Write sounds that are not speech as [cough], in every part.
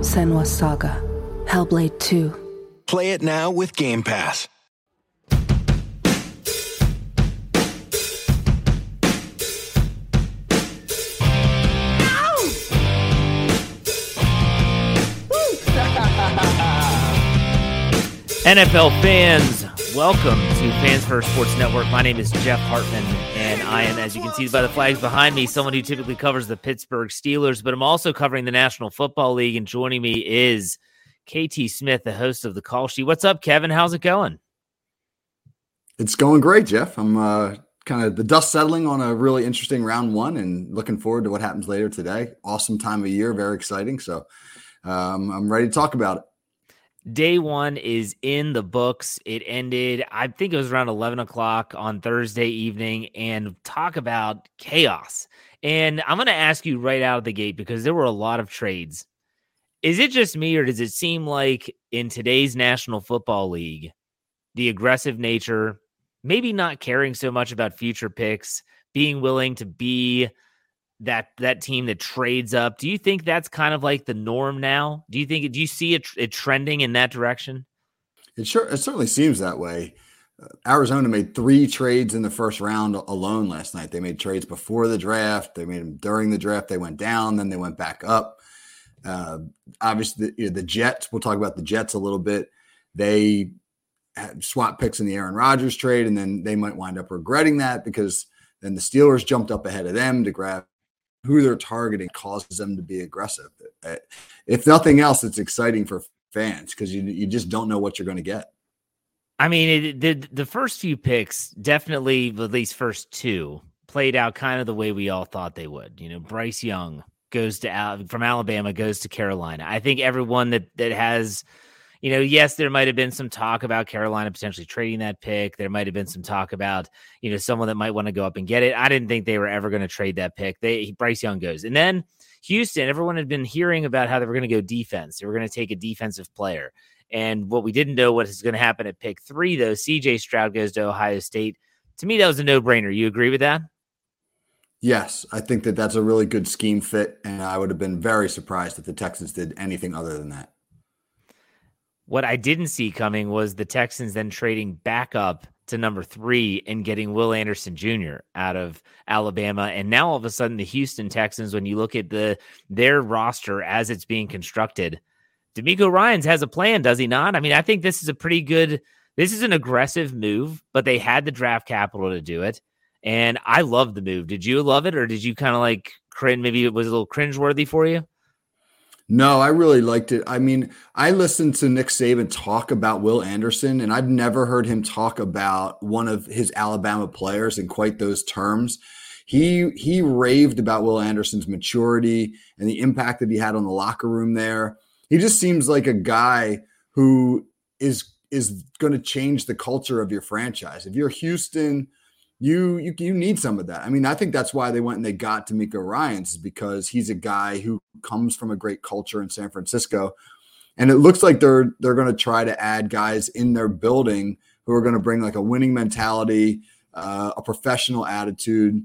Senua Saga. Hellblade 2. Play it now with Game Pass. NFL fans, welcome to Fans First Sports Network. My name is Jeff Hartman, and I am, as you can see by the flags behind me, someone who typically covers the Pittsburgh Steelers, but I'm also covering the National Football League. And joining me is KT Smith, the host of the Call Sheet. What's up, Kevin? How's it going? It's going great, Jeff. I'm uh, kind of the dust settling on a really interesting round one and looking forward to what happens later today. Awesome time of year, very exciting. So um, I'm ready to talk about it. Day one is in the books. It ended, I think it was around 11 o'clock on Thursday evening, and talk about chaos. And I'm going to ask you right out of the gate because there were a lot of trades. Is it just me, or does it seem like in today's National Football League, the aggressive nature, maybe not caring so much about future picks, being willing to be that that team that trades up. Do you think that's kind of like the norm now? Do you think do you see it, it trending in that direction? It sure it certainly seems that way. Uh, Arizona made three trades in the first round alone last night. They made trades before the draft. They made them during the draft. They went down, then they went back up. Uh, obviously, the, you know, the Jets. We'll talk about the Jets a little bit. They swap picks in the Aaron Rodgers trade, and then they might wind up regretting that because then the Steelers jumped up ahead of them to grab who they're targeting causes them to be aggressive. Uh, If nothing else, it's exciting for fans because you you just don't know what you're going to get. I mean, it, the the first few picks definitely, at least first two, played out kind of the way we all thought they would. You know, Bryce Young goes to from Alabama goes to Carolina. I think everyone that that has, you know, yes, there might have been some talk about Carolina potentially trading that pick. There might have been some talk about you know someone that might want to go up and get it. I didn't think they were ever going to trade that pick. They Bryce Young goes, and then Houston. Everyone had been hearing about how they were going to go defense. They were going to take a defensive player. And what we didn't know what is going to happen at pick three, though, CJ Stroud goes to Ohio State. To me, that was a no brainer. You agree with that? Yes, I think that that's a really good scheme fit, and I would have been very surprised if the Texans did anything other than that. What I didn't see coming was the Texans then trading back up to number three and getting Will Anderson Jr. out of Alabama. And now all of a sudden, the Houston Texans, when you look at the their roster as it's being constructed, DeMeco Ryans has a plan, does he not? I mean, I think this is a pretty good. This is an aggressive move, but they had the draft capital to do it, and I love the move. Did you love it, or did you kind of like cringe? Maybe it was a little cringeworthy for you. No, I really liked it. I mean, I listened to Nick Saban talk about Will Anderson, and I've never heard him talk about one of his Alabama players in quite those terms. He he raved about Will Anderson's maturity and the impact that he had on the locker room there. He just seems like a guy who is is going to change the culture of your franchise. If you're Houston, you you you need some of that. I mean, I think that's why they went and they got DeMeco Ryans is because he's a guy who comes from a great culture in San Francisco. and it looks like they're they're going to try to add guys in their building who are going to bring like a winning mentality, uh, a professional attitude.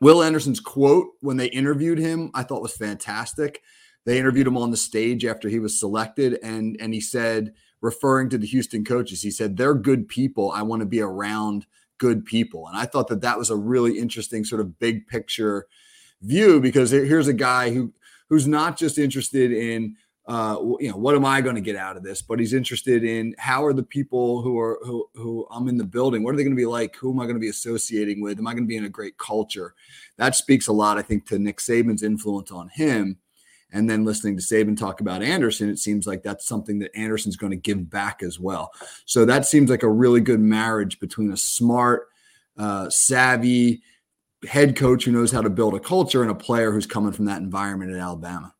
Will Anderson's quote when they interviewed him, I thought was fantastic. They interviewed him on the stage after he was selected, and and he said, referring to the Houston coaches, he said, "They're good people. I want to be around good people." And I thought that that was a really interesting sort of big picture view because here's a guy who who's not just interested in uh, you know, what am I going to get out of this? But he's interested in how are the people who are who who I'm in the building. What are they going to be like? Who am I going to be associating with? Am I going to be in a great culture? That speaks a lot, I think, to Nick Saban's influence on him. And then listening to Saban talk about Anderson, it seems like that's something that Anderson's going to give back as well. So that seems like a really good marriage between a smart, uh, savvy head coach who knows how to build a culture and a player who's coming from that environment at Alabama.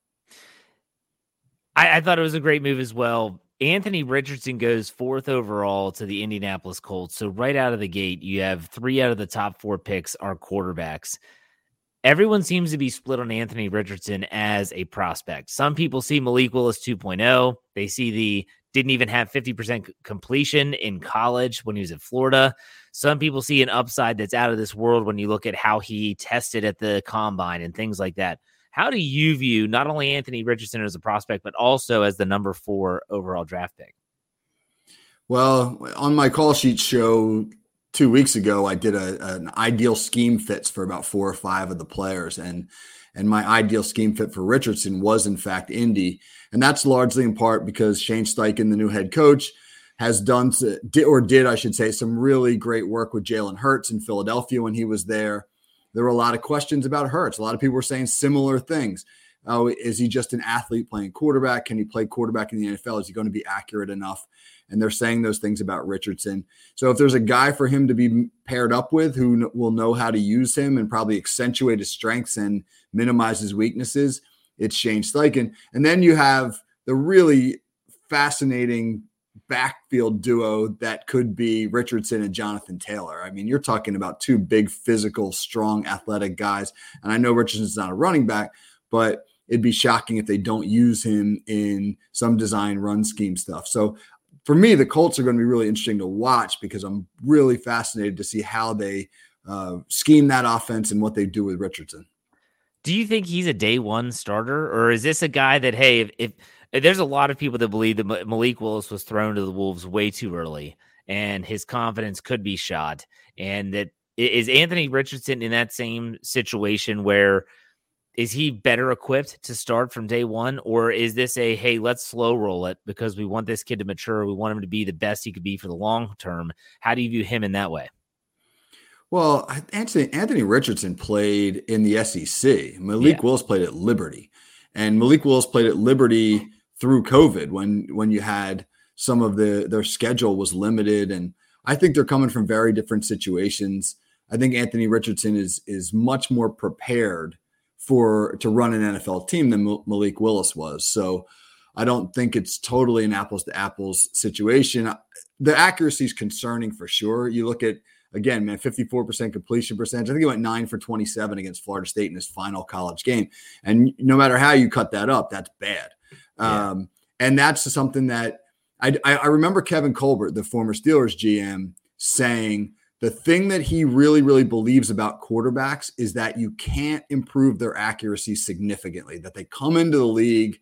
I, I thought it was a great move as well. Anthony Richardson goes fourth overall to the Indianapolis Colts. So right out of the gate, you have three out of the top four picks are quarterbacks. Everyone seems to be split on Anthony Richardson as a prospect. Some people see Malik Willis 2.0. They see the didn't even have 50% completion in college when he was at Florida. Some people see an upside that's out of this world when you look at how he tested at the combine and things like that. How do you view not only Anthony Richardson as a prospect, but also as the number four overall draft pick? Well, on my call sheet show two weeks ago, I did a, an ideal scheme fits for about four or five of the players, and and my ideal scheme fit for Richardson was in fact Indy, and that's largely in part because Shane Steichen, the new head coach, has done or did I should say some really great work with Jalen Hurts in Philadelphia when he was there there were a lot of questions about Hurts. A lot of people were saying similar things. Oh, is he just an athlete playing quarterback? Can he play quarterback in the NFL? Is he going to be accurate enough? And they're saying those things about Richardson. So if there's a guy for him to be paired up with who will know how to use him and probably accentuate his strengths and minimize his weaknesses, it's Shane Steichen. And then you have the really fascinating backfield duo that could be Richardson and Jonathan Taylor. I mean, you're talking about two big, physical, strong, athletic guys. And I know Richardson's not a running back, but it'd be shocking if they don't use him in some design run scheme stuff. So for me, the Colts are going to be really interesting to watch because I'm really fascinated to see how they uh, scheme that offense and what they do with Richardson. Do you think he's a day one starter, or is this a guy that hey, if, if there's a lot of people that believe that Malik Willis was thrown to the Wolves way too early and his confidence could be shot. And that is Anthony Richardson in that same situation where is he better equipped to start from day one? Or is this a hey, let's slow roll it because we want this kid to mature? We want him to be the best he could be for the long term. How do you view him in that way? Well, Anthony, Anthony Richardson played in the SEC. Malik yeah. Willis played at Liberty. And Malik Willis played at Liberty through COVID when when you had some of the their schedule was limited and I think they're coming from very different situations. I think Anthony Richardson is is much more prepared for to run an NFL team than Malik Willis was. So I don't think it's totally an apples to apples situation. The accuracy is concerning for sure. You look at again, man, 54% completion percentage. I think he went nine for 27 against Florida State in his final college game. And no matter how you cut that up, that's bad. Yeah. Um, and that's something that I, I remember Kevin Colbert, the former Steelers GM, saying the thing that he really, really believes about quarterbacks is that you can't improve their accuracy significantly. That they come into the league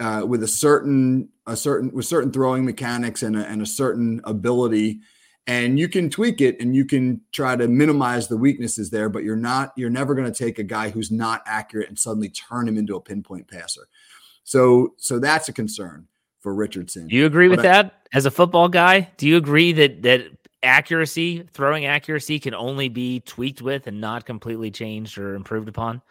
uh, with a certain, a certain, with certain throwing mechanics and a, and a certain ability, and you can tweak it and you can try to minimize the weaknesses there. But you're not, you're never going to take a guy who's not accurate and suddenly turn him into a pinpoint passer. So so that's a concern for Richardson. Do you agree but with I, that as a football guy? Do you agree that that accuracy, throwing accuracy can only be tweaked with and not completely changed or improved upon?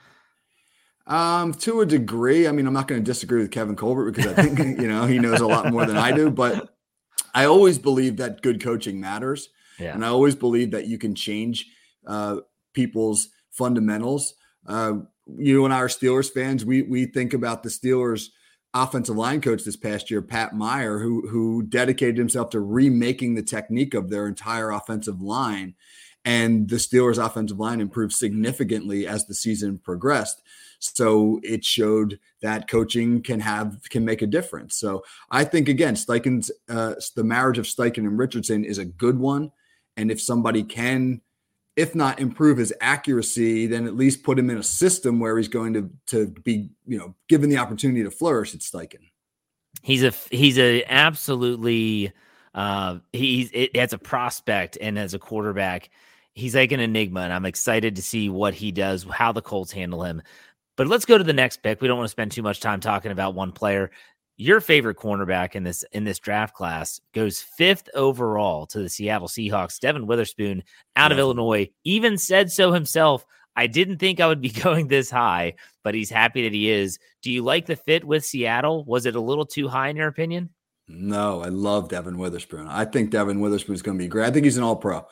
Um, to a degree. I mean, I'm not going to disagree with Kevin Colbert because I think [laughs] you know he knows a lot more than I do, but I always believe that good coaching matters. Yeah. And I always believe that you can change uh, people's fundamentals. Uh, you and I are Steelers fans. We we think about the Steelers offensive line coach this past year, Pat Meyer, who who dedicated himself to remaking the technique of their entire offensive line. And the Steelers' offensive line improved significantly as the season progressed. So it showed that coaching can have can make a difference. So I think again, Steichen's uh, the marriage of Steichen and Richardson is a good one. And if somebody can, if not improve his accuracy, then at least put him in a system where he's going to to be, you know, given the opportunity to flourish at Steichen. He's a he's a absolutely uh he's it, as a prospect and as a quarterback, he's like an enigma, and I'm excited to see what he does, how the Colts handle him. But let's go to the next pick. We don't want to spend too much time talking about one player. Your favorite cornerback in this in this draft class goes fifth overall to the Seattle Seahawks. Devon Witherspoon out of Illinois even said so himself. I didn't think I would be [laughs] going this high, but he's happy that he is. Do you like the fit with Seattle? Was it a little too high in your opinion? No, I love Devon Witherspoon. I think Devon Witherspoon is going to be great. I think he's an all pro.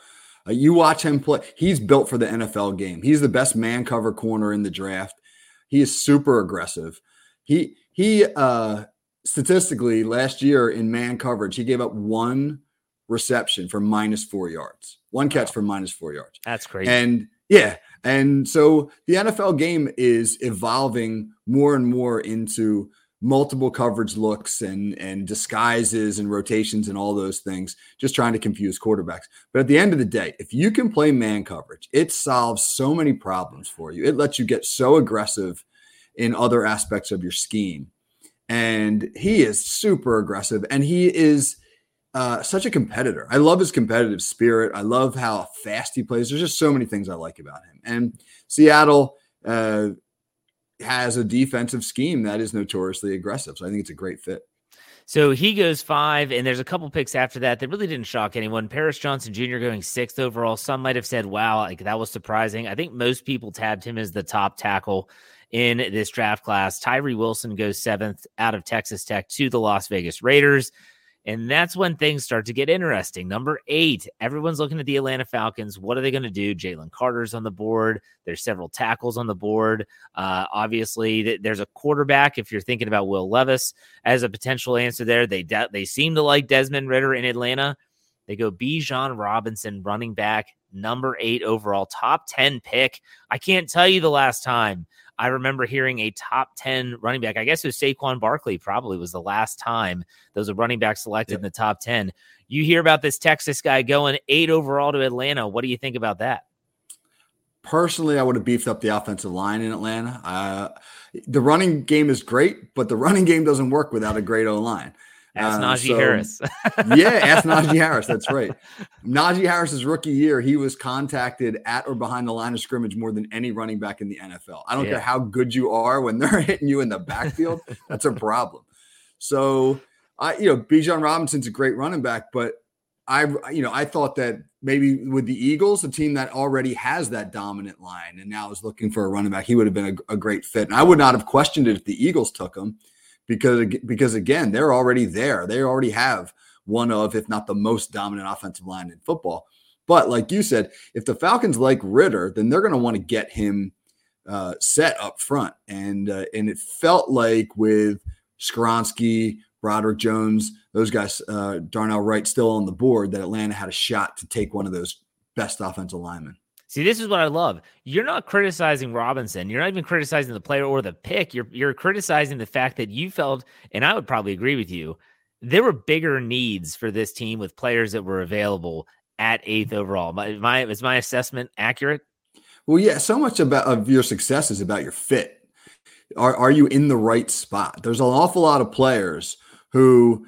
Uh, you watch him play, he's built for the NFL game. He's the best man cover corner in the draft. He is super aggressive. He he uh statistically last year in man coverage, he gave up one reception for minus four yards, one catch wow. for minus four yards. That's crazy. And yeah, and so the NFL game is evolving more and more into multiple coverage looks and and disguises and rotations and all those things just trying to confuse quarterbacks but at the end of the day if you can play man coverage it solves so many problems for you it lets you get so aggressive in other aspects of your scheme and he is super aggressive and he is uh, such a competitor i love his competitive spirit i love how fast he plays there's just so many things i like about him and seattle uh, has a defensive scheme that is notoriously aggressive. So I think it's a great fit. So he goes five, and there's a couple picks after that that really didn't shock anyone. Paris Johnson Jr. going sixth overall. Some might have said, wow, like that was surprising. I think most people tabbed him as the top tackle in this draft class. Tyree Wilson goes seventh out of Texas Tech to the Las Vegas Raiders. And that's when things start to get interesting. Number eight, everyone's looking at the Atlanta Falcons. What are they going to do? Jalen Carter's on the board. There's several tackles on the board. Uh, obviously, there's a quarterback. If you're thinking about Will Levis as a potential answer there, they de- they seem to like Desmond Ridder in Atlanta. They go Bijan Robinson, running back, number eight overall, top 10 pick. I can't tell you the last time I remember hearing a top 10 running back. I guess it was Saquon Barkley, probably was the last time there was a running back selected in the top 10. You hear about this Texas guy going eight overall to Atlanta. What do you think about that? Personally, I would have beefed up the offensive line in Atlanta. Uh, the running game is great, but the running game doesn't work without a great O line. Ask uh, Najee so, Harris. yeah, ask Najee Harris. That's right. Najee Harris's rookie year, he was contacted at or behind the line of scrimmage more than any running back in the NFL. I don't yeah. care how good you are when they're [laughs] hitting you in the backfield. that's a problem. So, I you know, Bijan Robinson's a great running back, but I you know I thought that maybe with the Eagles, a team that already has that dominant line and now is looking for a running back, he would have been a, a great fit. And I would not have questioned it if the Eagles took him because because again they're already there. They already have one of, if not the most dominant offensive line in football. But like you said, if the Falcons like Ridder, then they're going to want to get him uh, set up front. And uh, and it felt like with Skoronski, Broderick Jones, those guys, uh, Darnell Wright still on the board, that Atlanta had a shot to take one of those best offensive linemen. See, this is what I love. You're not criticizing Robinson. You're not even criticizing the player or the pick. You're you're criticizing the fact that you felt, and I would probably agree with you, there were bigger needs for this team with players that were available at eighth overall. My, my is my assessment accurate? Well, yeah. So much about of your success is about your fit. Are are you in the right spot? There's an awful lot of players who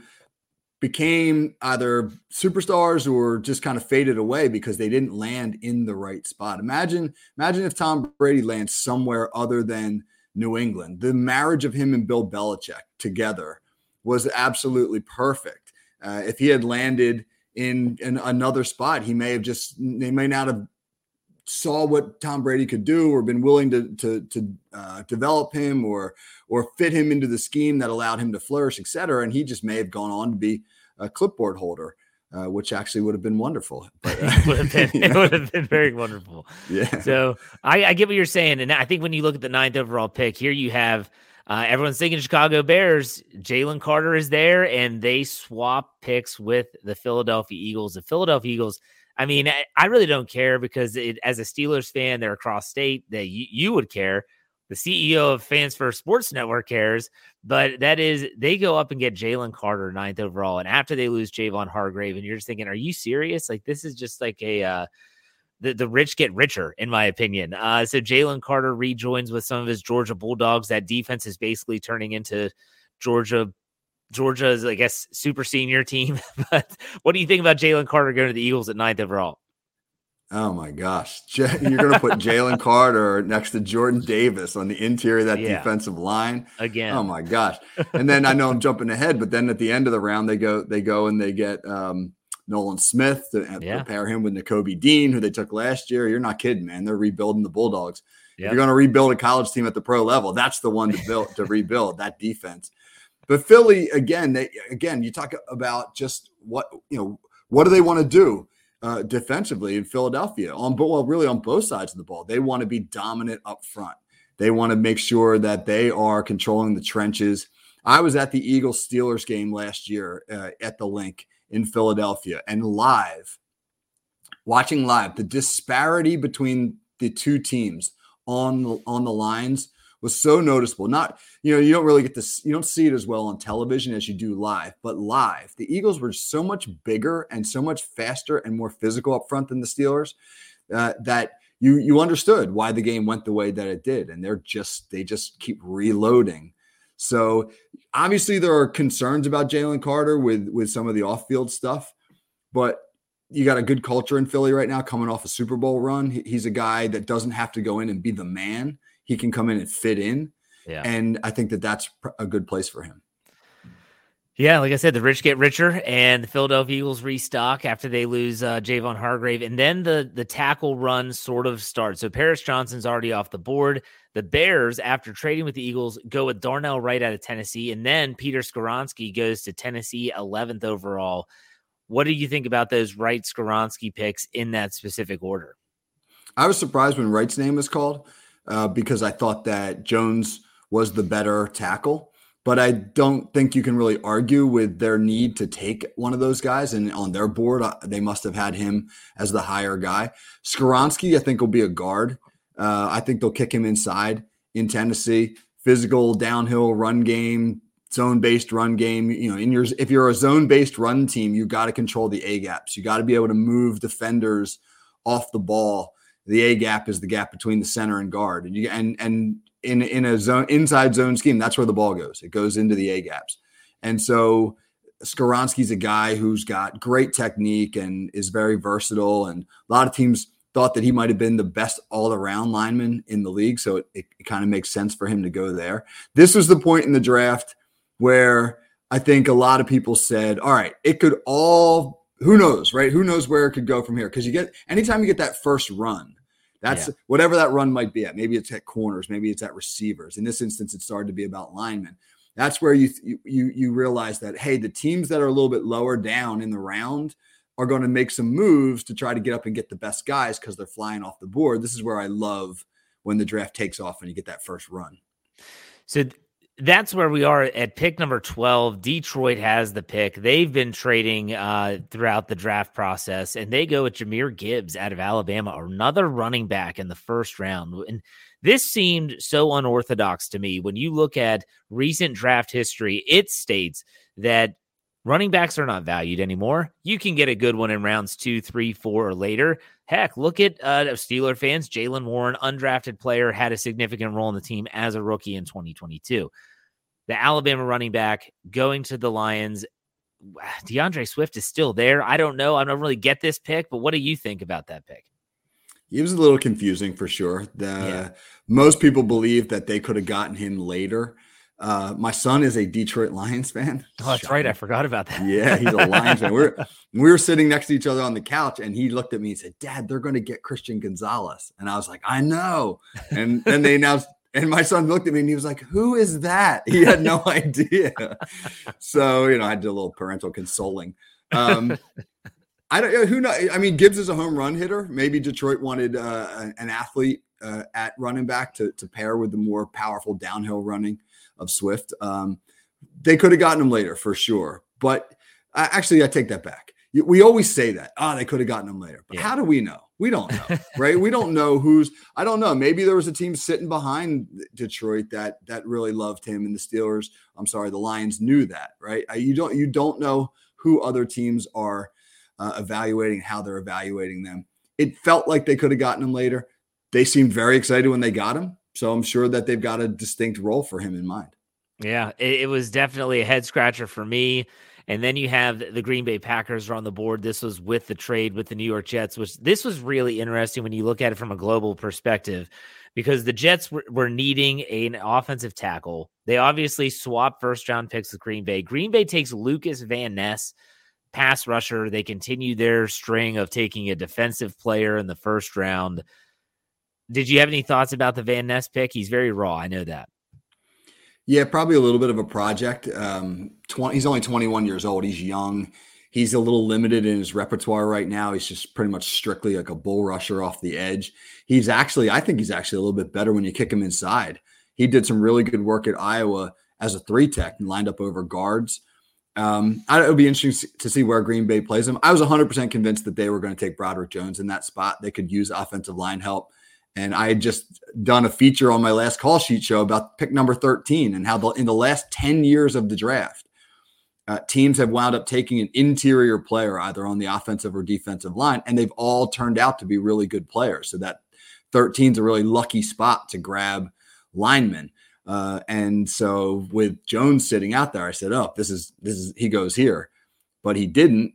became either superstars or just kind of faded away because they didn't land in the right spot. Imagine, imagine if Tom Brady lands somewhere other than New England. The marriage of him and Bill Belichick together was absolutely perfect. Uh, if he had landed in, in another spot, he may have just they may not have saw what Tom Brady could do or been willing to to, to uh, develop him or or fit him into the scheme that allowed him to flourish, et cetera. And he just may have gone on to be a clipboard holder. Uh, which actually would have been wonderful. [laughs] But, uh, it, would have been, [laughs] it would have been very wonderful. Yeah. So I, I, get what you're saying, and I think when you look at the ninth overall pick here, you have uh, everyone's thinking Chicago Bears. Jalen Carter is there, and they swap picks with the Philadelphia Eagles. The Philadelphia Eagles I mean, I, I really don't care because it, as a Steelers fan, they're across state that you, you would care. The CEO of Fans First Sports Network cares, but that is they go up and get Jalen Carter ninth overall, and after they lose Javon Hargrave, and you're just thinking, are you serious? Like this is just like a uh, the, the rich get richer, in my opinion. Uh, so Jalen Carter rejoins with some of his Georgia Bulldogs. That defense is basically turning into Georgia. Georgia's, I guess, super senior team. [laughs] but what do you think about Jalen Carter going to the Eagles at ninth overall? Oh my gosh. [laughs] You're going to put Jalen Carter next to Jordan Davis on the interior of that yeah. defensive line again. Oh my gosh. And then I know I'm jumping ahead, but then at the end of the round, they go, they go and they get um, Nolan Smith to yeah. pair him with Nakobe Dean, who they took last year. You're not kidding, man. They're rebuilding the Bulldogs. Yep. You're going to rebuild a college team at the pro level. That's the one to build to rebuild that defense. But Philly, again, they again, you talk about just what you know. What do they want to do uh, defensively in Philadelphia? On but well, really on both sides of the ball, they want to be dominant up front. They want to make sure that they are controlling the trenches. I was at the Eagles Steelers game last year uh, at the Linc in Philadelphia and live, watching live, the disparity between the two teams on the, on the lines was so noticeable. Not, you know, you don't really get this, you don't see it as well on television as you do live, but live, the Eagles were so much bigger and so much faster and more physical up front than the Steelers uh, that you you understood why the game went the way that it did. And they're just they just keep reloading. So obviously there are concerns about Jalen Carter with with some of the off field stuff, but you got a good culture in Philly right now, coming off a Super Bowl run. He's a guy that doesn't have to go in and be the man. He can come in and fit in. Yeah. And I think that that's a good place for him. Yeah, like I said, the rich get richer, and the Philadelphia Eagles restock after they lose uh, Javon Hargrave, and then the the tackle run sort of starts. So Paris Johnson's already off the board. The Bears, after trading with the Eagles, go with Darnell Wright out of Tennessee, and then Peter Skoronski goes to Tennessee, 11th overall. What do you think about those Wright Skoronski picks in that specific order? I was surprised when Wright's name was called uh, because I thought that Jones was the better tackle but I don't think you can really argue with their need to take one of those guys. And on their board, uh, they must have had him as the higher guy. Skoronski, I think, will be a guard. Uh, I think they'll kick him inside in Tennessee. Physical downhill run game, zone based run game. You know, in your if you're a zone based run team, you got to control the A gaps. You got to be able to move defenders off the ball. The A gap is the gap between the center and guard, and you and and in in a zone inside zone scheme, that's where the ball goes. It goes into the A gaps. And so Skoronski's a guy who's got great technique and is very versatile. And a lot of teams thought that he might have been the best all around lineman in the league. So it, it, it kind of makes sense for him to go there. This was the point in the draft where I think a lot of people said, all right, it could all, who knows, right? Who knows where it could go from here? Because you get, anytime you get that first run, that's yeah. whatever that run might be at. Maybe it's at corners, maybe it's at receivers. In this instance, it started to be about linemen. That's where you you you realize that hey, the teams that are a little bit lower down in the round are going to make some moves to try to get up and get the best guys because they're flying off the board. This is where I love when the draft takes off and you get that first run. So that's where we are at pick number 12. Detroit has the pick. They've been trading uh, throughout the draft process, and they go with Jahmyr Gibbs out of Alabama, another running back in the first round. And this seemed so unorthodox to me. When you look at recent draft history, it states that running backs are not valued anymore. You can get a good one in rounds two, three, four, or later. Heck, look at uh, Steeler fans. Jaylen Warren, undrafted player, had a significant role in the team as a rookie in 2022 the Alabama running back going to the Lions. [sighs] D'Andre Swift is still there. I don't know. I don't really get this pick, but what do you think about that pick? It was a little confusing for sure. The, yeah. Most people believe that they could have gotten him later. Uh, my son is a Detroit Lions fan. Oh, that's Shocking. right. I forgot about that. yeah, he's a Lions fan. We're we [laughs] were sitting next to each other on the couch, and he looked at me and said, "Dad, they're going to get Christian Gonzalez," and I was like, "I know." And then they announced and my son looked at me and he was like, Who is that? He had no [laughs] idea. so, you know, I did a little parental consoling. Um, I don't know who know. I mean, Gibbs is a home run hitter. Maybe Detroit wanted uh, an athlete uh, at running back to, to pair with the more powerful downhill running of Swift. Um, they could have gotten him later for sure. But uh, actually, I take that back. we always say that. Ah, oh, they could have gotten him later. But yeah. how do we know? We don't know, right? we don't know who's. I don't know. Maybe there was a team sitting behind Detroit that that really loved him, and the Steelers. I'm sorry, the Lions knew that, right? You don't you don't know who other teams are uh, evaluating, how they're evaluating them. It felt like they could have gotten him later. They seemed very excited when they got him, so I'm sure that they've got a distinct role for him in mind. Yeah, it, it was definitely a head scratcher for me. And then you have the Green Bay Packers are on the board. This was with the trade with the New York Jets, which this was really interesting when you look at it from a global perspective because the Jets were, were needing an offensive tackle. They obviously swapped first round picks with Green Bay. Green Bay takes Lucas Van Ness, pass rusher. They continue their string of taking a defensive player in the first round. Did you have any thoughts about the Van Ness pick? He's very raw. I know that. Yeah, probably a little bit of a project. Um, 20, he's only 21 years old. He's young. He's a little limited in his repertoire right now. He's just pretty much strictly like a bull rusher off the edge. He's actually, I think he's actually a little bit better when you kick him inside. He did some really good work at Iowa as a three tech and lined up over guards. Um, it'll be interesting to see where Green Bay plays him. I was 100% convinced that they were going to take Broderick Jones in that spot. They could use offensive line help. And I had just done a feature on my last call sheet show about pick number 13 and how the, in the last 10 years of the draft, uh, teams have wound up taking an interior player either on the offensive or defensive line, and they've all turned out to be really good players. So that 13 is a really lucky spot to grab linemen. Uh, and so with Jones sitting out there, I said, "Oh, this is this is he goes here," but he didn't.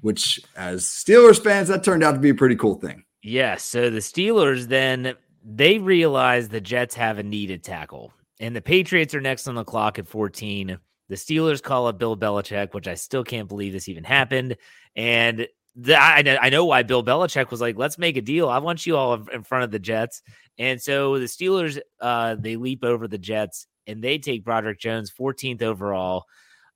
Which, as Steelers fans, that turned out to be a pretty cool thing. Yes. So the Steelers then they realize the Jets have a needed tackle, and the Patriots are next on the clock at 14. The Steelers call up Bill Belichick, which I still can't believe this even happened. And the, I, I know why Bill Belichick was like, let's make a deal. I want you all in front of the Jets. And so the Steelers, uh, they leap over the Jets and they take Broderick Jones 14th overall.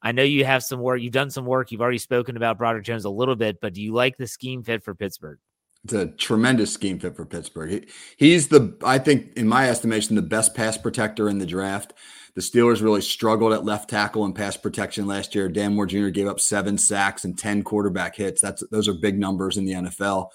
I know you have some work. You've done some work. You've already spoken about Broderick Jones a little bit, but do you like the scheme fit for Pittsburgh? It's a tremendous scheme fit for Pittsburgh. He, he's the, I think, in my estimation, the best pass protector in the draft. The Steelers really struggled at left tackle and pass protection last year. Dan Moore Jr. gave up seven sacks and 10 quarterback hits. That's those are big numbers in the NFL.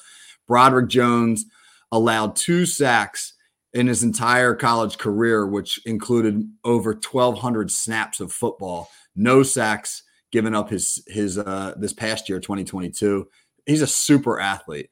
Broderick Jones allowed two sacks in his entire college career, which included over 1,200 snaps of football. No sacks given up his his uh, this past year, 2022. He's a super athlete.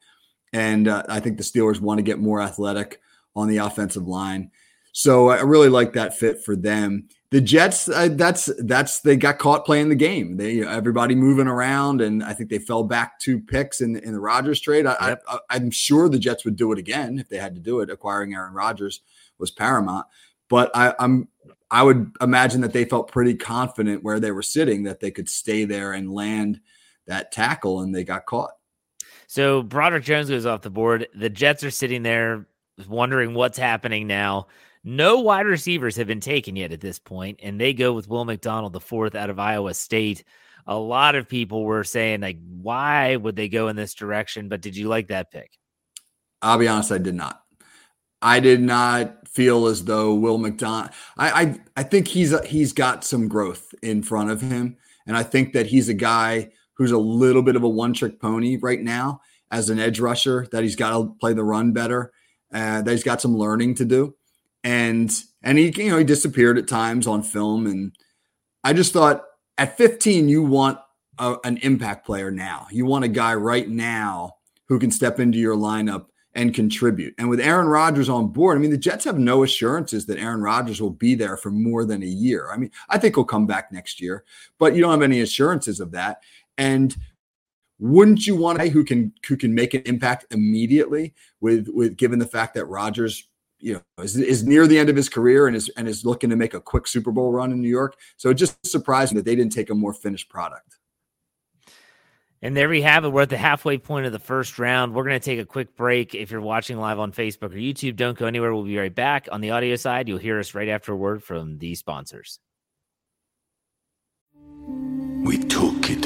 And uh, I think the Steelers want to get more athletic on the offensive line. So I really like that fit for them. The Jets, uh, that's that's they got caught playing the game. They everybody moving around, and I think they fell back two picks in in the Rodgers trade. I, yep. I, am sure the Jets would do it again if they had to do it. Acquiring Aaron Rodgers was paramount, but I, I'm I would imagine that they felt pretty confident where they were sitting that they could stay there and land that tackle, and they got caught. So Broderick Jones goes off the board. The Jets are sitting there wondering what's happening now. No wide receivers have been taken yet at this point, and they go with Will McDonald, the fourth out of Iowa State. A lot of people were saying, like, why would they go in this direction? But did you like that pick? I'll be honest, I did not. I did not feel as though Will McDonald. I I, I think he's he's got some growth in front of him, and I think that he's a guy who's a little bit of a one trick pony right now as an edge rusher, that he's got to play the run better, uh, that he's got some learning to do. And and he you know he disappeared at times on film and I just thought at 15 you want a, an impact player now. You want a guy right now who can step into your lineup and contribute. And with Aaron Rodgers on board, I mean, the Jets have no assurances that Aaron Rodgers will be there for more than a year. I mean, I think he'll come back next year, but you don't have any assurances of that. And wouldn't you want a guy who can who can make an impact immediately with with given the fact that Rodgers you know is, is near the end of his career and is and is looking to make a quick Super Bowl run in New York. So it just surprised me that they didn't take a more finished product. And there we have it. We're at the halfway point of the first round. We're going to take a quick break. If you're watching live on Facebook or YouTube, don't go anywhere. We'll be right back. On the audio side, you'll hear us right after a word from the sponsors. We took it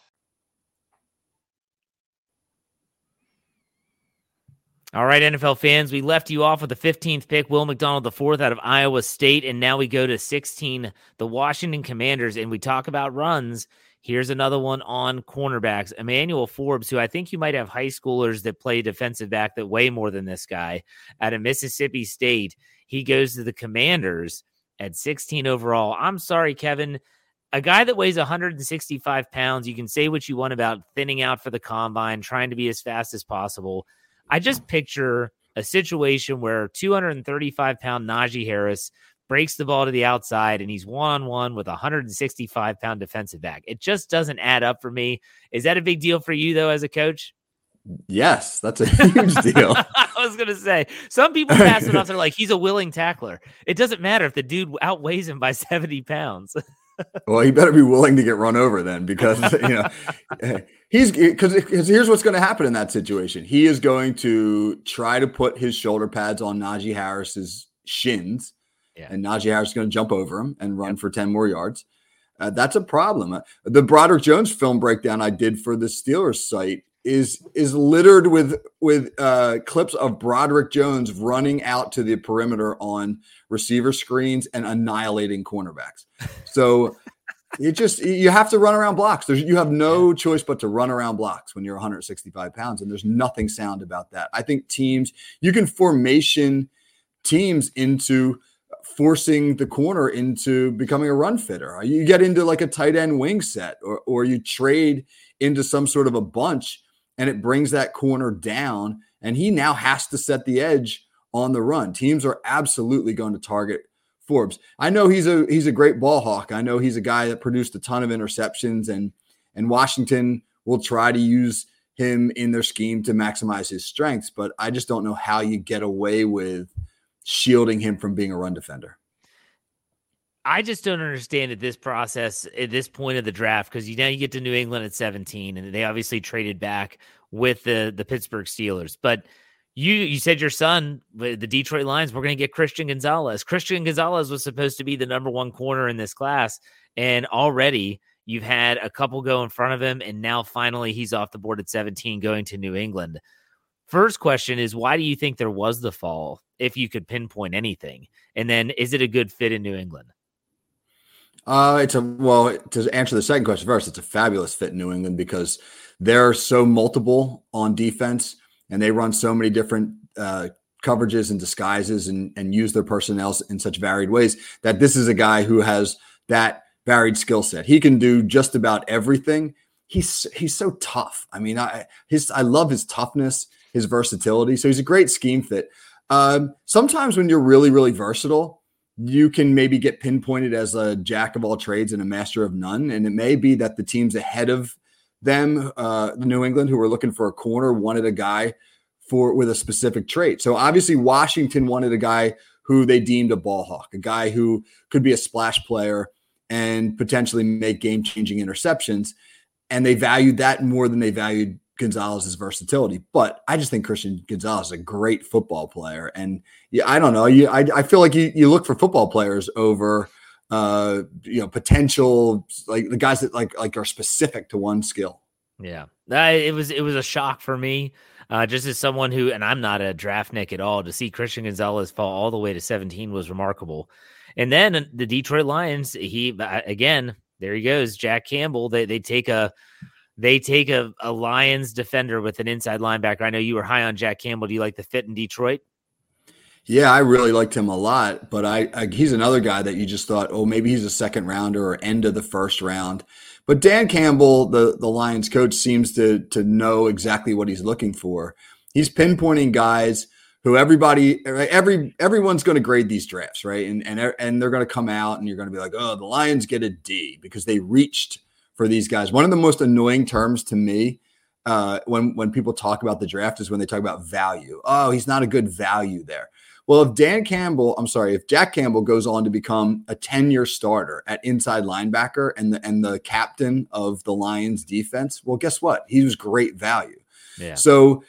All right, NFL fans, we left you off with the 15th pick, Will McDonald, the fourth out of Iowa State. And now we go to 16, the Washington Commanders, and we talk about runs. Here's another one on cornerbacks. Emmanuel Forbes, who I think you might have high schoolers that play defensive back that weigh more than this guy out of Mississippi State. He goes to the Commanders at 16 overall. I'm sorry, Kevin. A guy that weighs 165 pounds, you can say what you want about thinning out for the combine, trying to be as fast as possible. I just picture a situation where 235 pound Najee Harris breaks the ball to the outside and he's one on one with a 165 pound defensive back. It just doesn't add up for me. Is that a big deal for you, though, as a coach? Yes, that's a huge [laughs] deal. I was going to say, some people pass it off. They're like, he's a willing tackler. It doesn't matter if the dude outweighs him by 70 pounds. [laughs] well, he better be willing to get run over then because, you know, [laughs] he's because here's what's going to happen in that situation. He is going to try to put his shoulder pads on Najee Harris's shins, Yeah. and Najee Harris is going to jump over him and run for 10 more yards. Uh, that's a problem. Uh, the Broderick Jones film breakdown I did for the Steelers site is is littered with with uh, clips of Broderick Jones running out to the perimeter on receiver screens and annihilating cornerbacks. So [laughs] you just you have to run around blocks. There's you have no choice but to run around blocks when you're 165 pounds, and there's nothing sound about that. I think teams you can formation teams into forcing the corner into becoming a run fitter. You get into like a tight end wing set, or or you trade into some sort of a bunch, and it brings that corner down, and he now has to set the edge on the run. Teams are absolutely going to target Forbes. I know he's a he's a great ball hawk. I know he's a guy that produced a ton of interceptions, and and Washington will try to use him in their scheme to maximize his strengths. But I just don't know how you get away with shielding him from being a run defender. I just don't understand at this process at this point of the draft because you now you get to New England at 17 and they obviously traded back with the the Pittsburgh Steelers. But you you said your son, the Detroit Lions, we're going to get Christian Gonzalez. Christian Gonzalez was supposed to be the number one corner in this class, and already you've had a couple go in front of him, and now finally he's off the board at 17, going to New England. First question is why do you think there was the fall? If you could pinpoint anything, and then is it a good fit in New England? Uh, it's a well to answer the second question first. It's a fabulous fit in New England because they're so multiple on defense and they run so many different uh, coverages and disguises and and use their personnel in such varied ways that this is a guy who has that varied skill set. He can do just about everything. He's he's so tough. I mean, I his I love his toughness, his versatility. So he's a great scheme fit. Um, sometimes when you're really really versatile, you can maybe get pinpointed as a jack of all trades and a master of none. And it may be that the teams ahead of them, uh, New England, who were looking for a corner, wanted a guy for with a specific trait. So obviously, Washington wanted a guy who they deemed a ball hawk, a guy who could be a splash player and potentially make game changing interceptions. And they valued that more than they valued Gonzalez's versatility. But I just think Christian Gonzalez is a great football player. And yeah, I don't know. You, I, I feel like you, you look for football players over, uh, you know, potential like the guys that like like are specific to one skill. Yeah, I, it was it was a shock for me, uh, just as someone who, and I'm not a draftnik at all. To see Christian Gonzalez fall all the way to 17 was remarkable. And then the Detroit Lions, he again, there he goes, Jack Campbell. They they take a they take a, a Lions defender with an inside linebacker. I know you were high on Jack Campbell. Do you like the fit in Detroit? Yeah, I really liked him a lot, but I, I, he's another guy that you just thought, oh, maybe he's a second rounder or end of the first round. But Dan Campbell, the the Lions coach, seems to to know exactly what he's looking for. He's pinpointing guys who everybody every everyone's going to grade these drafts, right? And and and they're going to come out and you're going to be like, "Oh, the Lions get a D because they reached for these guys." One of the most annoying terms to me uh, when when people talk about the draft is when they talk about value. Oh, he's not a good value there. Well, if Dan Campbell, I'm sorry, if Jack Campbell goes on to become a 10-year starter at inside linebacker and the and the captain of the Lions defense, well, guess what? He was great value. Yeah. So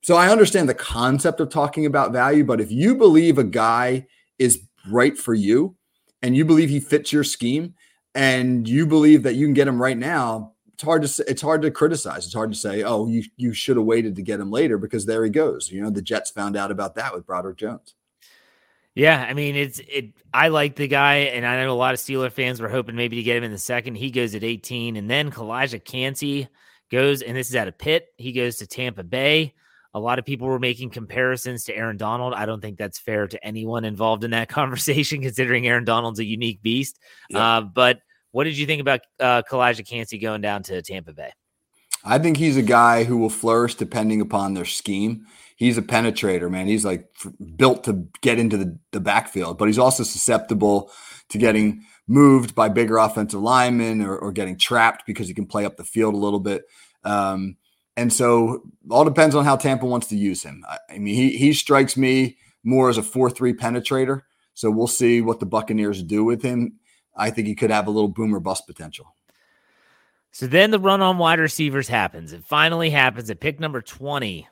So I understand the concept of talking about value, but if you believe a guy is right for you and you believe he fits your scheme and you believe that you can get him right now, it's hard to say, it's hard to criticize. It's hard to say, oh, you you should have waited to get him later because there he goes. You know, the Jets found out about that with Broderick Jones. Yeah, I mean it's it. I like the guy, and I know a lot of Steeler fans were hoping maybe to get him in the second. He goes at 18, and then Calijah Kancey goes, and this is at a pit. He goes to Tampa Bay. A lot of people were making comparisons to Aaron Donald. I don't think that's fair to anyone involved in that [laughs] conversation, considering Aaron Donald's a unique beast. Uh, but what did you think about uh, Calijah Kancey going down to Tampa Bay? I think he's a guy who will flourish depending upon their scheme he's a penetrator, man. He's like built to get into the, the backfield, but he's also susceptible to getting moved by bigger offensive linemen or, or getting trapped because he can play up the field a little bit. Um, and so all depends on how Tampa wants to use him. I, I mean, he he strikes me more as a four-three penetrator. So we'll see what the Buccaneers do with him. I think he could have a little boomer bust potential. So then the run on wide receivers happens. It finally happens at pick number 20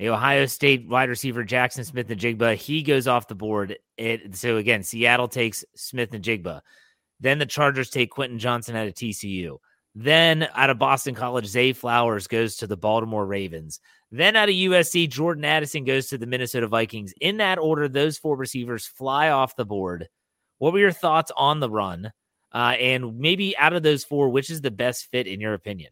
the Ohio State wide receiver Jackson Smith-Njigba, he goes off the board. It, so again, Seattle takes Smith-Njigba. Then the Chargers take Quentin Johnson out of TCU. Then out of Boston College, Zay Flowers goes to the Baltimore Ravens. Then out of USC, Jordan Addison goes to the Minnesota Vikings. In that order, those four receivers fly off the board. What were your thoughts on the run? Uh, and maybe out of those four, which is the best fit in your opinion?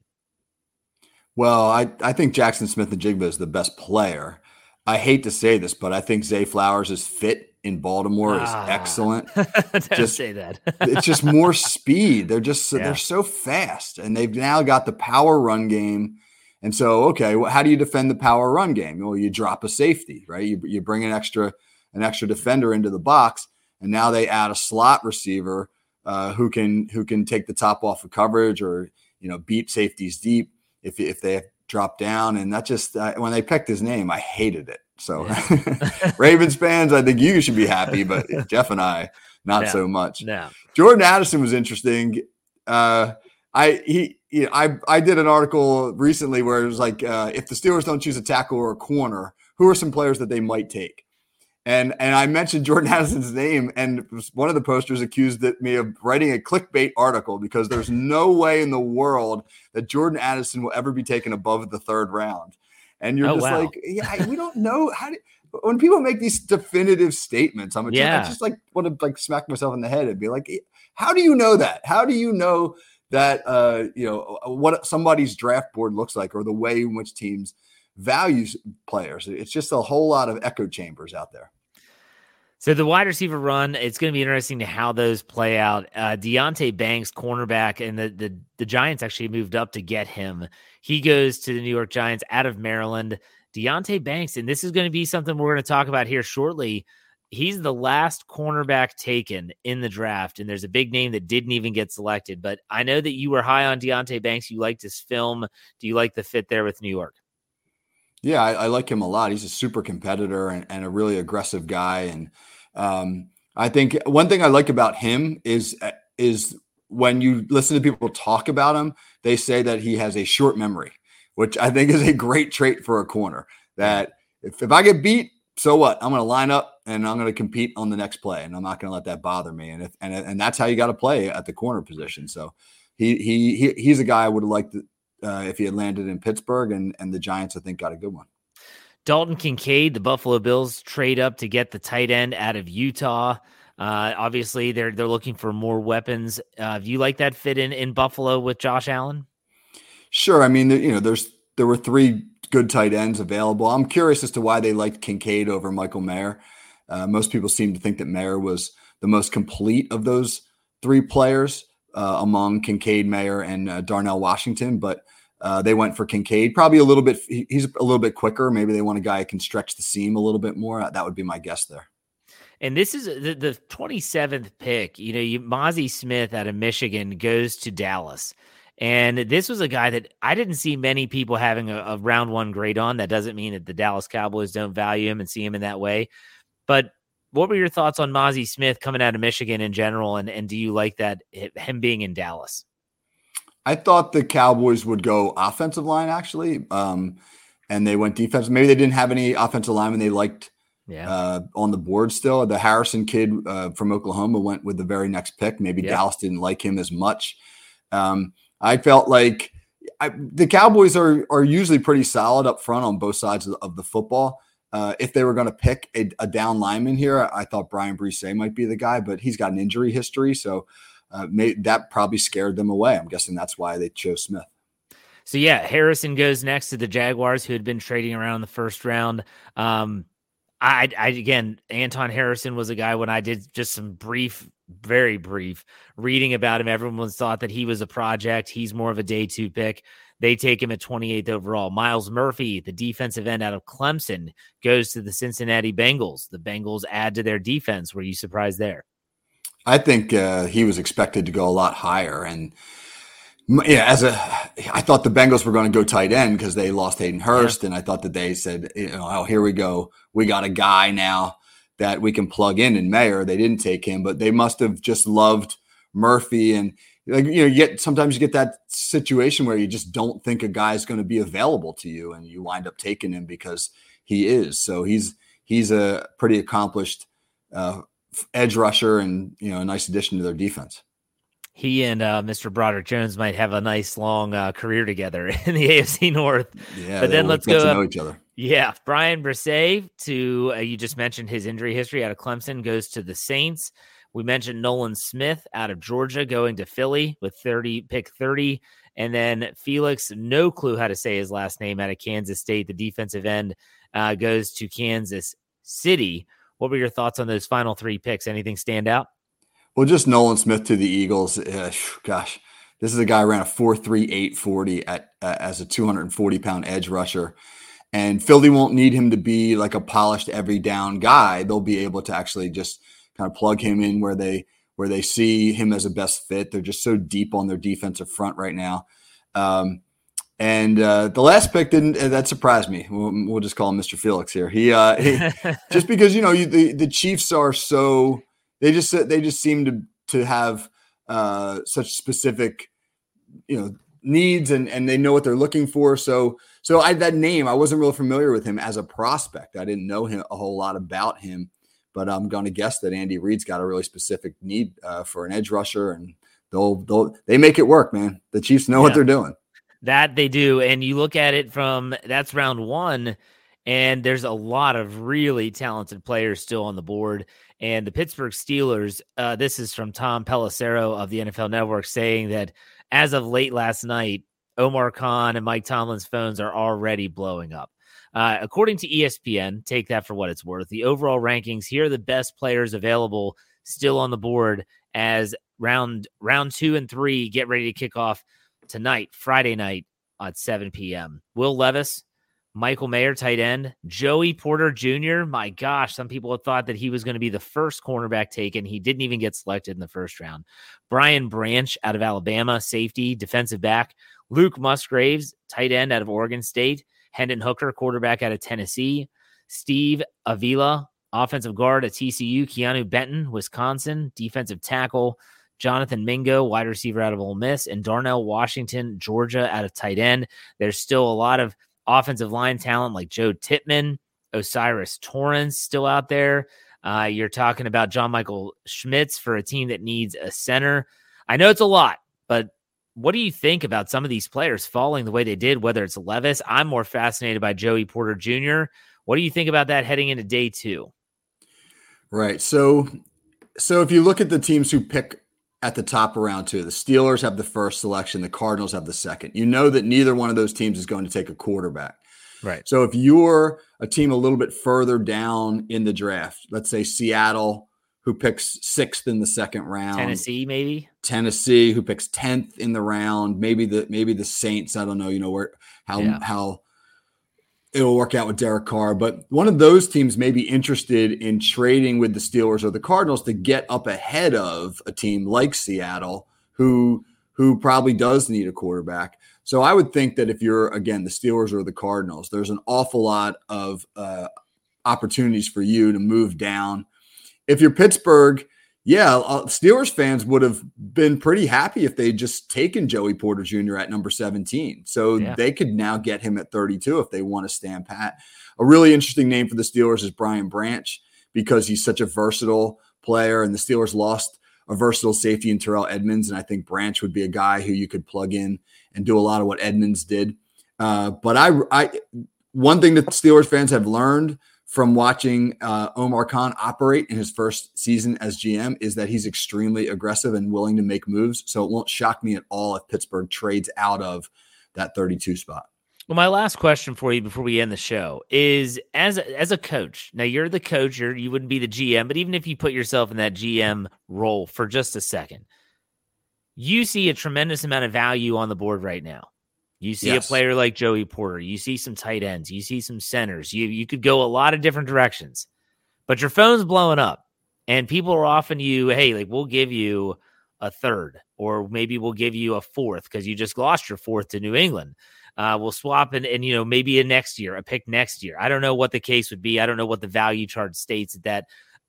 Well, I, I think Jackson Smith-Njigba is the best player. I hate to say this, but I think Zay Flowers' is fit in Baltimore is ah, [laughs] excellent. just say that. it's just more speed. They're just yeah. they're so fast, and they've now got the power run game. And so, okay, well, how do you defend the power run game? Well, you drop a safety, right? You, you bring an extra an extra defender into the box, and now they add a slot receiver uh, who can who can take the top off of coverage or you know beat safeties deep if if they drop down. And that just uh, when they picked his name, I hated it. So yeah. [laughs] [laughs] Ravens fans, I think you should be happy, but [laughs] Jeff and I, not no, so much. No. Jordan Addison was interesting. Uh, I he, know, I I did an article recently where it was like uh, if the Steelers don't choose a tackle or a corner, who are some players that they might take? And and I mentioned Jordan [laughs] Addison's name, and one of the posters accused me of writing a clickbait article because there's no way in the world that Jordan Addison will ever be taken above the third round. And you're oh, just wow. like, yeah, we don't know how. Do, when people make these definitive statements, I'm yeah. I just like want to like smack myself in the head and be like, how do you know that? How do you know that uh, you know what somebody's draft board looks like or the way in which teams values players? It's just a whole lot of echo chambers out there. So the wide receiver run, it's going to be interesting to how those play out. Uh, Deonte Banks, cornerback, and the, the the Giants actually moved up to get him. He goes to the New York Giants out of Maryland. Deonte Banks, and this is going to be something we're going to talk about here shortly. He's the last cornerback taken in the draft, and there's a big name that didn't even get selected. But I know that you were high on Deonte Banks. You liked his film. Do you like the fit there with New York? Yeah, I, I, like him a lot. He's a super competitor and, and a really aggressive guy. And um, I think one thing I like about him is uh, is when you listen to people talk about him, they say that he has a short memory, which I think is a great trait for a corner. That if, if I get beat, so what? I'm going to line up and I'm going to compete on the next play, and I'm not going to let that bother me. And if, and and that's how you got to play at the corner position. So he he, he he's a guy I would have liked uh, if he had landed in Pittsburgh, and and the Giants I think got a good one. Dalton Kincaid, the Buffalo Bills trade up to get the tight end out of Utah. Uh, obviously, they're they're looking for more weapons. Uh, do you like that fit in in Buffalo with Josh Allen? Sure. I mean, you know, there's there were three good tight ends available. I'm curious as to why they liked Kincaid over Michael Mayer. Uh, most people seem to think that Mayer was the most complete of those three players uh, among Kincaid, Mayer, and uh, Darnell Washington. But uh, they went for Kincaid, probably a little bit. He's a little bit quicker. Maybe they want a guy who can stretch the seam a little bit more. That would be my guess there. And this is the, the 27th pick. You know, you, Mazi Smith out of Michigan goes to Dallas. And this was a guy that I didn't see many people having a, a, round one grade on. That doesn't mean that the Dallas Cowboys don't value him and see him in that way. But what were your thoughts on Mazi Smith coming out of Michigan in general? And, and do you like that, him being in Dallas? I thought the Cowboys would go offensive line actually. Um, and they went defense. Maybe they didn't have any offensive linemen they liked Yeah. uh, on the board still. The Harrison kid uh, from Oklahoma went with the very next pick. Maybe Yep. Dallas didn't like him as much. Um, I felt like I, the Cowboys are are usually pretty solid up front on both sides of the, of the football. Uh, if they were going to pick a, a down lineman here, I, I thought Bryan Bresee might be the guy, but he's got an injury history, so uh, may, that probably scared them away. I'm guessing that's why they chose Smith. So yeah, Harrison goes next to the Jaguars, who had been trading around the first round. Um, I, I again, Anton Harrison was a guy when I did just some brief, very brief reading about him. Everyone thought that he was a project. He's more of a day two pick. They take him at 28th overall. Myles Murphy, the defensive end out of Clemson, goes to the Cincinnati Bengals. The Bengals add to their defense. Were you surprised there? I think uh, he was expected to go a lot higher, and yeah, as a, I thought the Bengals were going to go tight end because they lost Hayden Hurst, and I thought that they said, you know, oh, here we go, we got a guy now that we can plug in in Mayer. They didn't take him, but they must have just loved Murphy and. Like you know, you get sometimes you get that situation where you just don't think a guy's going to be available to you, and you wind up taking him because he is. So he's he's a pretty accomplished uh, edge rusher and you know a nice addition to their defense. He and uh, Mr. Broderick Jones might have a nice long uh, career together [laughs] in the AFC North. Yeah, But then let's get go to know each other. Yeah, Bryan Bresee to uh, you just mentioned his injury history out of Clemson goes to the Saints. We mentioned Nolan Smith out of Georgia going to Philly with 30 pick 30 and then Felix no clue how to say his last name out of Kansas State the defensive end uh, goes to Kansas City. What were your thoughts on those final 3 picks? Anything stand out? Well, just Nolan Smith to the Eagles. Uh, gosh, this is a guy ran a four three eight forty at uh, as a two hundred and forty pound edge rusher, and Philly won't need him to be like a polished every down guy. They'll be able to actually just kind of plug him in where they where they see him as a best fit. They're just so deep on their defensive front right now. Um, and uh, the last pick didn't uh, that surprised me. We'll, we'll just call him Mr. Felix here. He, uh, he [laughs] just because you know you, the the Chiefs are so they just they just seem to to have uh, such specific you know needs and and they know what they're looking for. So so I that name I wasn't real familiar with him as a prospect. I didn't know him a whole lot about him, but I'm going to guess that Andy Reid's got a really specific need uh, for an edge rusher, and they'll they'll they make it work, man. The Chiefs know what they're doing. That they do. And you look at it from that's round one, and there's a lot of really talented players still on the board. And the Pittsburgh Steelers, uh, this is from Tom Pelissero of the NFL Network saying that as of late last night, Omar Khan and Mike Tomlin's phones are already blowing up. Uh, according to ESPN, take that for what it's worth. The overall rankings here are the best players available still on the board as round round two and three get ready to kick off tonight, Friday night at 7 p.m. Will Levis, Michael Mayer, tight end, Joey Porter Jr. My gosh, some people have thought that he was going to be the first cornerback taken. He didn't even get selected in the first round. Brian Branch out of Alabama, safety, defensive back. Luke Musgraves, tight end out of Oregon State. Hendon Hooker, quarterback out of Tennessee. Steve Avila, offensive guard at TCU. Keanu Benton, Wisconsin, defensive tackle. Jonathan Mingo, wide receiver out of Ole Miss, and Darnell Washington, Georgia, out of tight end. There's still a lot of offensive line talent like Joe Tippmann, O'Cyrus Torrence still out there. Uh, you're talking about John Michael Schmitz for a team that needs a center. I know it's a lot, but what do you think about some of these players falling the way they did, whether it's Levis? I'm more fascinated by Joey Porter Jr. What do you think about that heading into day two? Right. So so if you look at the teams who pick at the top of round two, the Steelers have the first selection, the Cardinals have the second. You know that neither one of those teams is going to take a quarterback. Right. So if you're a team a little bit further down in the draft, let's say Seattle, who picks sixth in the second round, Tennessee, maybe. Tennessee, who picks tenth in the round, maybe the maybe the Saints. I don't know. You know where how Yeah. how it'll work out with Derek Carr, but one of those teams may be interested in trading with the Steelers or the Cardinals to get up ahead of a team like Seattle, who who probably does need a quarterback. So I would think that if you're again the Steelers or the Cardinals, there's an awful lot of uh, opportunities for you to move down. If you're Pittsburgh, yeah, Steelers fans would have been pretty happy if they'd just taken Joey Porter Jr. at number 17. So Yeah. they could now get him at 32 if they want to stand pat. A really interesting name for the Steelers is Brian Branch because he's such a versatile player, and the Steelers lost a versatile safety in Terrell Edmunds. And I think Branch would be a guy who you could plug in and do a lot of what Edmonds did. Uh, but I, I, one thing that Steelers fans have learned from watching uh, Omar Khan operate in his first season as GM is that he's extremely aggressive and willing to make moves. So it won't shock me at all if Pittsburgh trades out of that 32 spot. Well, my last question for you before we end the show is as a, as a coach. Now you're the coach. You're, you wouldn't be the GM, but even if you put yourself in that GM role for just a second, you see a tremendous amount of value on the board right now. You see Yes. a player like Joey Porter. You see some tight ends. You see some centers. You you could go a lot of different directions, but your phone's blowing up, and people are offering you, hey, like we'll give you a third, or maybe we'll give you a fourth because you just lost your fourth to New England. Uh, we'll swap and, and you know maybe a next year, a pick next year. I don't know what the case would be. I don't know what the value chart states that that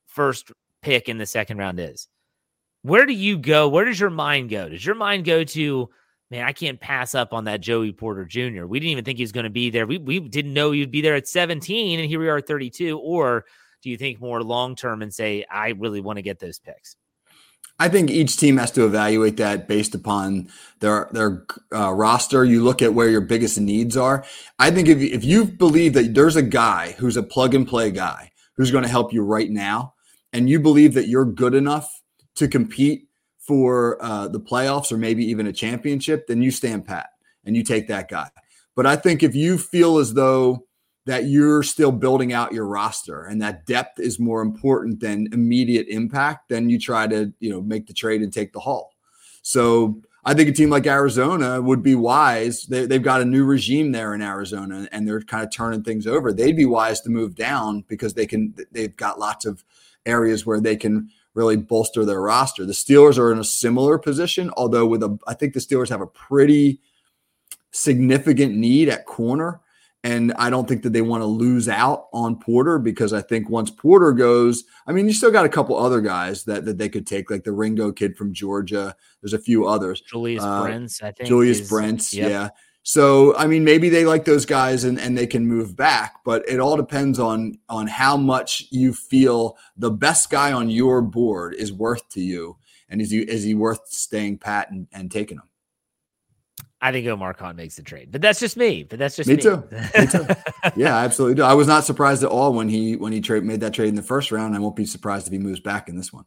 first pick in the second round is. Where do you go? Where does your mind go? Does your mind go to man? I can't pass up on that Joey Porter Jr. We didn't even think he was going to be there. We we didn't know he'd be there at 17, and here we are at 32. Or do you think more long term and say I really want to get those picks? I think each team has to evaluate that based upon their their uh, roster. You look at where your biggest needs are. I think if if you believe that there's a guy who's a plug and play guy who's going to help you right now, and you believe that you're good enough to compete for uh, the playoffs or maybe even a championship, then you stand pat and you take that guy. But I think if you feel as though that you're still building out your roster and that depth is more important than immediate impact, then you try to, you know, make the trade and take the haul. So I think a team like Arizona would be wise. They, they've got a new regime there in Arizona and they're kind of turning things over. They'd be wise to move down because they can, they've got lots of areas where they can really bolster their roster. The Steelers are in a similar position, although with a, I think the Steelers have a pretty significant need at corner. And I don't think that they want to lose out on Porter because I think once Porter goes, I mean, you still got a couple other guys that, that they could take, like the Ringo kid from Georgia. There's a few others. Julius Uh, Brents, I think. Julius is- Brents, yep. yeah. So I mean, maybe they like those guys and, and they can move back, but it all depends on on how much you feel the best guy on your board is worth to you, and is he is he worth staying pat and, and taking him? I think Omar Khan makes the trade, but that's just me. But that's just Me me, too. [laughs] Me too. Yeah, I absolutely. Do. I was not surprised at all when he when he trade made that trade in the first round. I won't be surprised if he moves back in this one.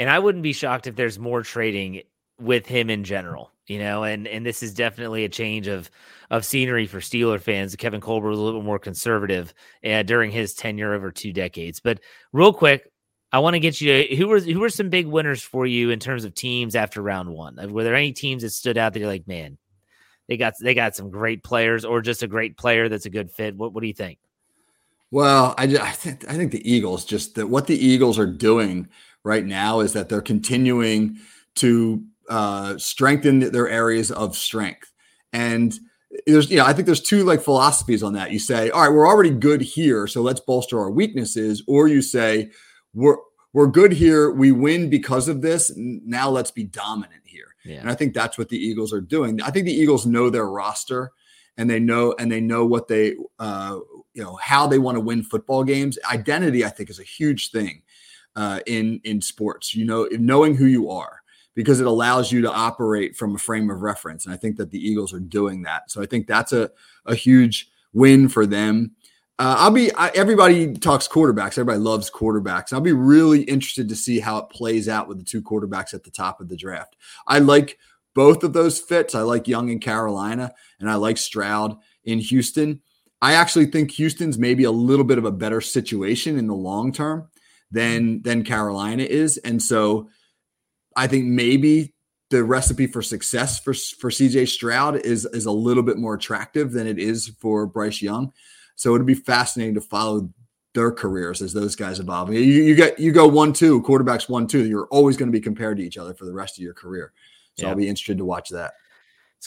and I wouldn't be shocked if there's more trading with him in general. You know, and and this is definitely a change of of scenery for Steeler fans. Kevin Colbert was a little bit more conservative uh, during his tenure over two decades. But real quick, I want to get you who were who were some big winners for you in terms of teams after round one? Were there any teams that stood out that you're like, man, they got they got some great players, or just a great player that's a good fit? What what do you think? Well, I, I think I think the Eagles just that what the Eagles are doing right now is that they're continuing to uh, strengthen their areas of strength, and there's you know I think there's two like philosophies on that. You say, all right, we're already good here, so let's bolster our weaknesses, or you say we're we're good here, we win because of this. Now let's be dominant here. Yeah. And I think that's what the Eagles are doing. I think the Eagles know their roster and they know and they know what they uh, you know how they want to win football games. Identity, I think, is a huge thing uh, in in sports. You know, knowing who you are because it allows you to operate from a frame of reference. And I think that the Eagles are doing that. So I think that's a a huge win for them. Uh, I'll be I, everybody talks quarterbacks. Everybody loves quarterbacks. I'll be really interested to see how it plays out with the two quarterbacks at the top of the draft. I like both of those fits. I like Young in Carolina, and I like Stroud in Houston. I actually think Houston's maybe a little bit of a better situation in the long term than than Carolina is, and so I think maybe the recipe for success for for CJ Stroud is is a little bit more attractive than it is for Bryce Young. So it'd be fascinating to follow their careers as those guys evolve. You, you get you go one two quarterbacks one two. You're always going to be compared to each other for the rest of your career. So Yeah. I'll be interested to watch that.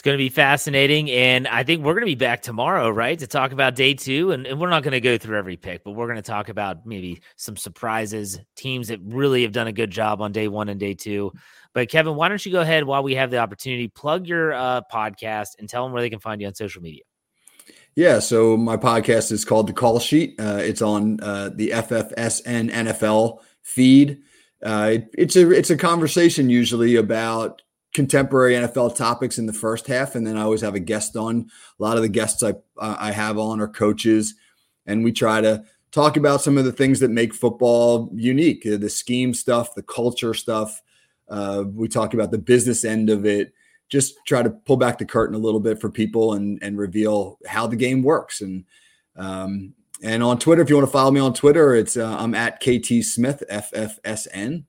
It's going to be fascinating. And I think we're going to be back tomorrow, right? To talk about day two. And, and we're not going to go through every pick, but we're going to talk about maybe some surprises, teams that really have done a good job on day one and day two. But Kevin, why don't you go ahead while we have the opportunity, plug your uh, podcast and tell them where they can find you on social media? Yeah, so my podcast is called The Call Sheet. Uh, it's on uh, the FFSN NFL feed. Uh, it, it's a it's a conversation usually about contemporary NFL topics in the first half, and then I always have a guest on. A lot of the guests I I have on are coaches, and we try to talk about some of the things that make football unique, the scheme stuff, the culture stuff. Uh, we talk about the business end of it. Just try to pull back the curtain a little bit for people and and reveal how the game works. And um, and on Twitter, if you want to follow me on Twitter, it's uh, I'm at KT Smith FFSN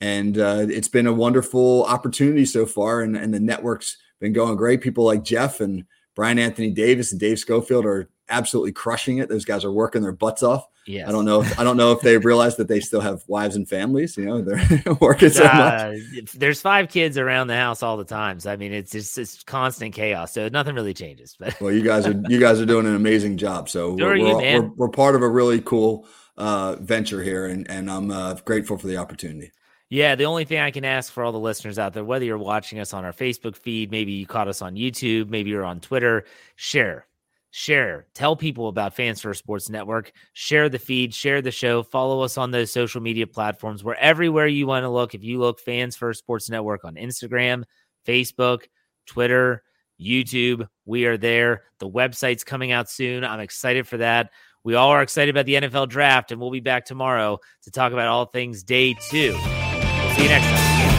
and uh, it's been a wonderful opportunity so far. And, and the network's been going great. People like Jeff and Brian Anthony Davis and Dave Schofield are absolutely crushing it. Those guys are working their butts off. Yeah, I don't know. If, I don't know if they realize that they still have wives and families. You know, they're [laughs] working so uh, much. There's five kids around the house all the time. So I mean, it's just it's constant chaos. So nothing really changes. But well, you guys are you guys are doing an amazing job. So [laughs] we're, you, we're, we're, we're, part of a really cool uh, venture here, and and I'm uh, grateful for the opportunity. Yeah, the only thing I can ask for all the listeners out there, whether you're watching us on our Facebook feed, maybe you caught us on YouTube, maybe you're on Twitter, share, share, tell people about Fans First Sports Network, share the feed, share the show, follow us on those social media platforms. We're everywhere you want to look. If you look Fans First Sports Network on Instagram, Facebook, Twitter, YouTube, we are there. The website's coming out soon. I'm excited for that. We all are excited about the NFL draft, and we'll be back tomorrow to talk about all things day two. See you next time.